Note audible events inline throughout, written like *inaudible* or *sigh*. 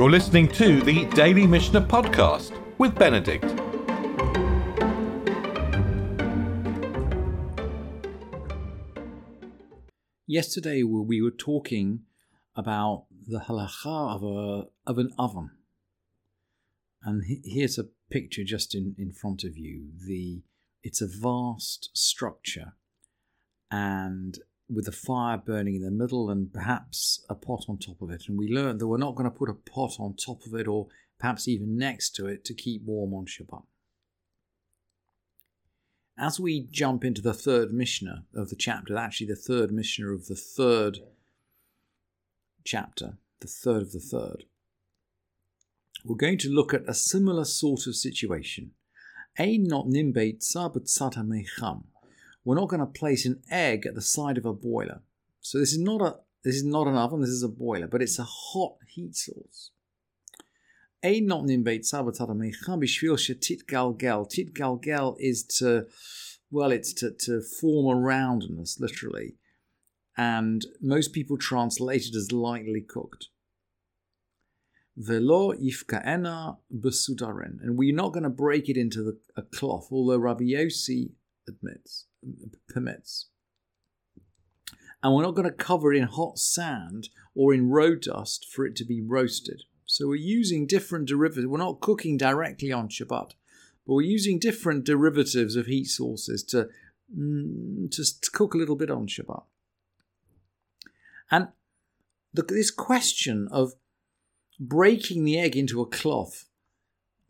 You're listening to the Daily Mishnah Podcast with Benedict. Yesterday we were talking about the halacha of, a, of an oven. And here's a picture just in, in front of you. The It's a vast structure and with a fire burning in the middle and perhaps a pot on top of it. And we learned that we're not going to put a pot on top of it or perhaps even next to it to keep warm on Shabbat. As we jump into the third Mishnah of the chapter, actually the third Mishnah of the third chapter, the third of the third, we're going to look at a similar sort of situation. Ein not nimbeit sabat sata mecham we're not going to place an egg at the side of a boiler. So this is not a this is not an oven, this is a boiler, but it's a hot heat source. Ein notnim beit sabatata mecham bishvil shetit galgel. Tit galgel is to, well, it's to, to form a roundness, literally. And most people translate it as lightly cooked. Velo yifkaena besudaren. And we're not going to break it into the, a cloth, although Rabbi Yossi admits permits. And we're not going to cover it in hot sand or in road dust for it to be roasted. So we're using different derivatives. We're not cooking directly on Shabbat, but we're using different derivatives of heat sources to, mm, to cook a little bit on Shabbat. And the, this question of breaking the egg into a cloth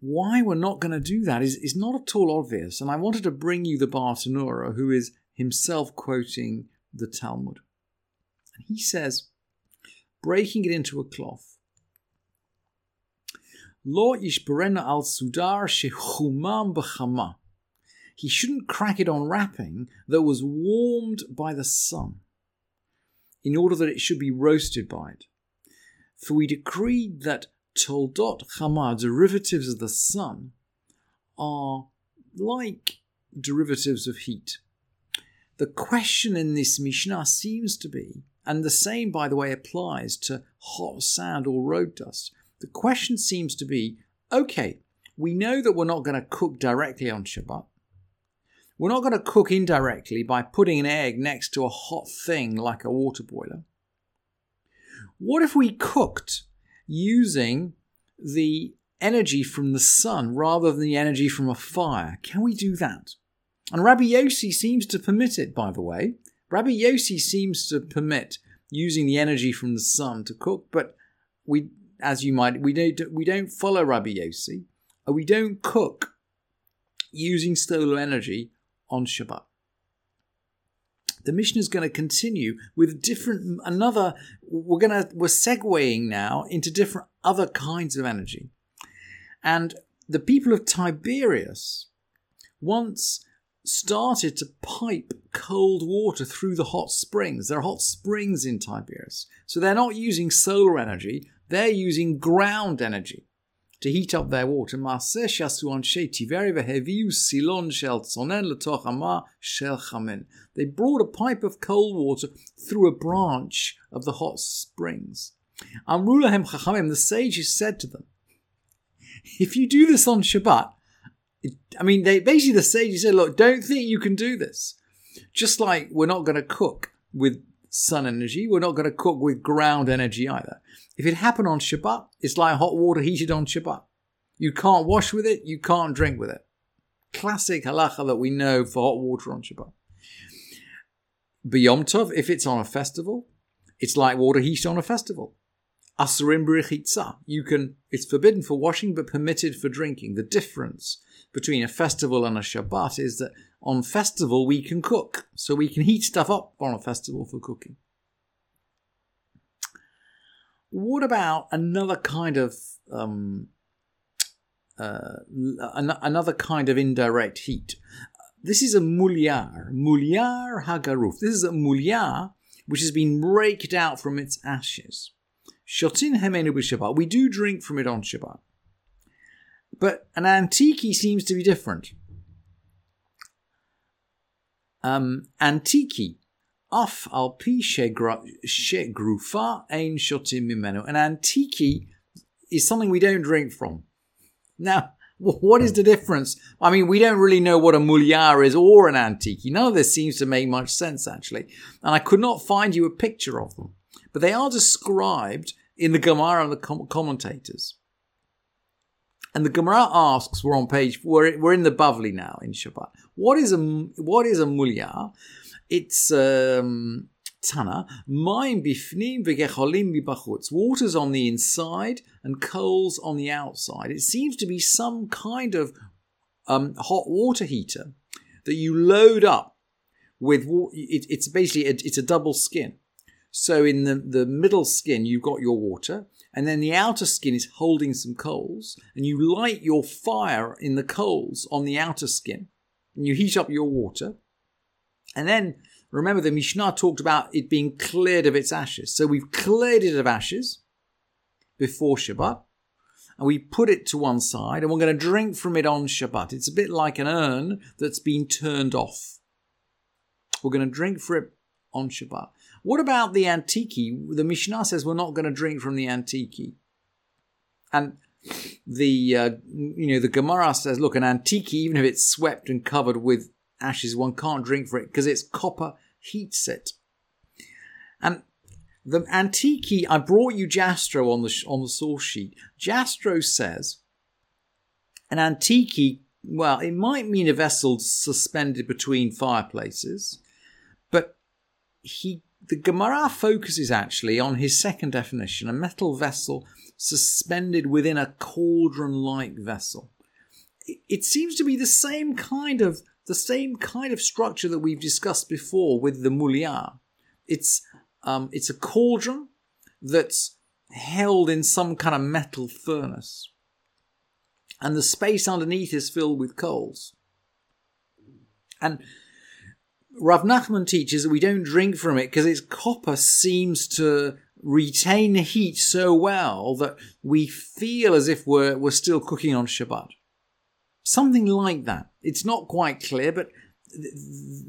why we're not going to do that is, is not at all obvious. And I wanted to bring you the Bartenura, who is himself quoting the Talmud. And he says, breaking it into a cloth. Lo yishberena al sudar shechumam b'chama. He shouldn't crack it on wrapping that was warmed by the sun, in order that it should be roasted by it. For we decreed that Toldot Chama, derivatives of the sun, are like derivatives of heat. The question in this Mishnah seems to be, and the same, by the way, applies to hot sand or road dust. The question seems to be okay, we know that we're not going to cook directly on Shabbat. We're not going to cook indirectly by putting an egg next to a hot thing like a water boiler. What if we cooked using the energy from the sun rather than the energy from a fire. Can we do that? And Rabbi Yossi seems to permit it, by the way. Rabbi Yossi seems to permit using the energy from the sun to cook, but we, as you might, we don't we don't follow Rabbi Yossi. We don't cook using solar energy on Shabbat the mission is going to continue with different another we're going to we're segueing now into different other kinds of energy. And the people of tiberias once started to pipe cold water through the hot springs. There are hot springs in tiberias. So they're not using solar energy they're using ground energy to heat up their water. They brought a pipe of cold water through a branch of the hot springs. the sages said to them, if you do this on Shabbat, I mean, they basically the sages said, look, don't think you can do this. Just like we're not going to cook with sun energy. We're not going to cook with ground energy either. If it happened on Shabbat, it's like hot water heated on Shabbat. You can't wash with it, you can't drink with it. Classic halacha that we know for hot water on Shabbat. B'Yom Tov, if it's on a festival, it's like water heated on a festival. Asurim b'rechitza. You can, it's forbidden for washing but permitted for drinking. The difference between a festival and a Shabbat is that on festival we can cook. So we can heat stuff up on a festival for cooking. What about another kind of um, uh, an- another kind of indirect heat? This is a mulyar, mulyar hagaruf. This is a mulyar which has been raked out from its ashes. Shotin hemenu b'Shabbat. We do drink from it on Shabbat. But an antiki seems to be different. Um, antiki, af al pi shegrufa ein shotim mimenu. An antiki is something we don't drink from. Now, *laughs* what is the difference? I mean, we don't really know what a mulyar is or an antiki. None of this seems to make much sense, actually. And I could not find you a picture of them. But they are described in the Gemara and the com- commentators. And the Gemara asks, we're on page, we're, we're in the Bavli now in Shabbat. What is a, what is a mulyar? It's, um, Tana, mayim bifnim v'gecholim bibachutz. Water's on the inside and coals on the outside. It seems to be some kind of um, hot water heater that you load up with. It, it's basically a, it's a double skin. So in the, the middle skin, you've got your water, and then the outer skin is holding some coals, and you light your fire in the coals on the outer skin, and you heat up your water, and then Remember, the Mishnah talked about it being cleared of its ashes. So we've cleared it of ashes before Shabbat, and we put it to one side, and we're going to drink from it on Shabbat. It's a bit like an urn that's been turned off. We're going to drink from it on Shabbat. What about the antiki? The Mishnah says we're not going to drink from the antiki. And the uh, you know the Gemara says, look, an antiki, even if it's swept and covered with ashes, one can't drink for it because it's copper heats it. And the Antiki, I brought you Jastrow on the on the source sheet. Jastrow says an Antiki, well, it might mean a vessel suspended between fireplaces, but he the Gemara focuses actually on his second definition, a metal vessel suspended within a cauldron-like vessel. It seems to be the same kind of the same kind of structure that we've discussed before with the mulyar. It's um, it's a cauldron that's held in some kind of metal furnace, and the space underneath is filled with coals. And Rav Nachman teaches that we don't drink from it because its copper seems to retain heat so well that we feel as if we're, we're still cooking on Shabbat. Something like that. It's not quite clear, but th-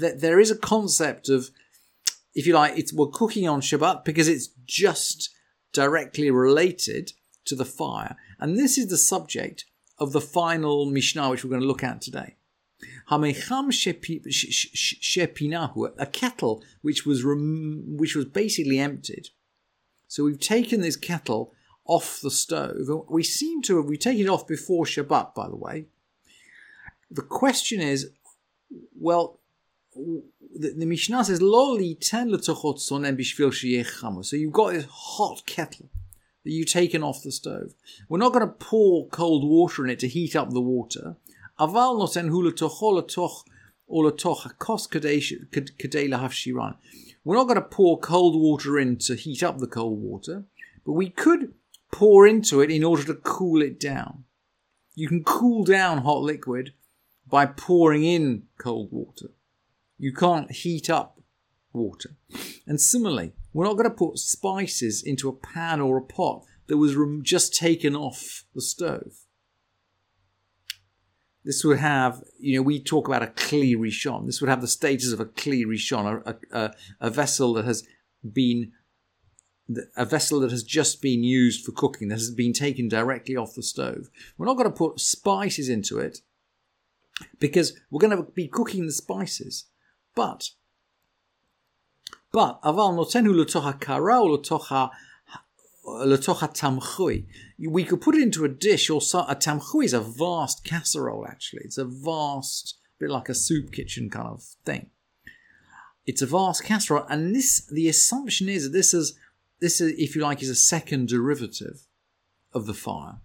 th- there is a concept of, if you like, it's we're cooking on Shabbat because it's just directly related to the fire. And this is the subject of the final Mishnah, which we're going to look at today. Hamecham shepinahu, a kettle which was rem- which was basically emptied. So we've taken this kettle off the stove. We seem to have we taken it off before Shabbat, by the way the question is, well, the, the Mishnah says, Lo ten bishvil So you've got this hot kettle that you've taken off the stove. We're not going to pour cold water in it to heat up the water. We're not going to pour cold water in to heat up the cold water, but we could pour into it in order to cool it down. You can cool down hot liquid by pouring in cold water. You can't heat up water. And similarly, we're not going to put spices into a pan or a pot that was just taken off the stove. This would have, you know, we talk about a kli rishon. This would have the status of a kli rishon, a, a, a vessel that has been, a vessel that has just been used for cooking, that has been taken directly off the stove. We're not going to put spices into it because we're going to be cooking the spices. But, but, aval notenu l'tocha kara or l'tocha tamchui. We could put it into a dish or a tamchui is a vast casserole actually. It's a vast, bit like a soup kitchen kind of thing. It's a vast casserole, and this the assumption is that this is this is, if you like, is a second derivative of the fire.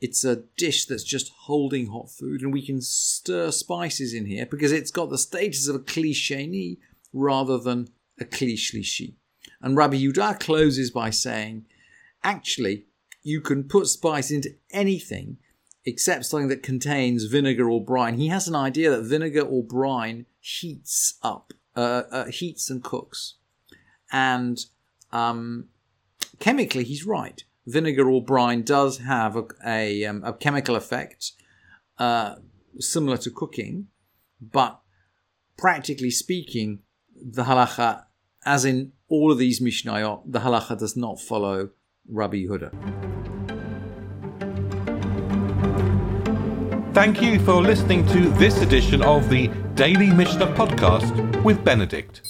It's a dish that's just holding hot food, and we can stir spices in here because it's got the status of a kli sheni rather than a klishlishi. And Rabbi Yudah closes by saying, actually, you can put spice into anything except something that contains vinegar or brine. He has an idea that vinegar or brine heats up, uh, uh, heats and cooks. And um, chemically, he's right vinegar or brine does have a, a, um, a chemical effect uh, similar to cooking, but practically speaking, the halacha, as in all of these Mishnayot, the halacha does not follow Rabbi Yehuda. Thank you for listening to this edition of the Daily Mishnah Podcast with Benedict.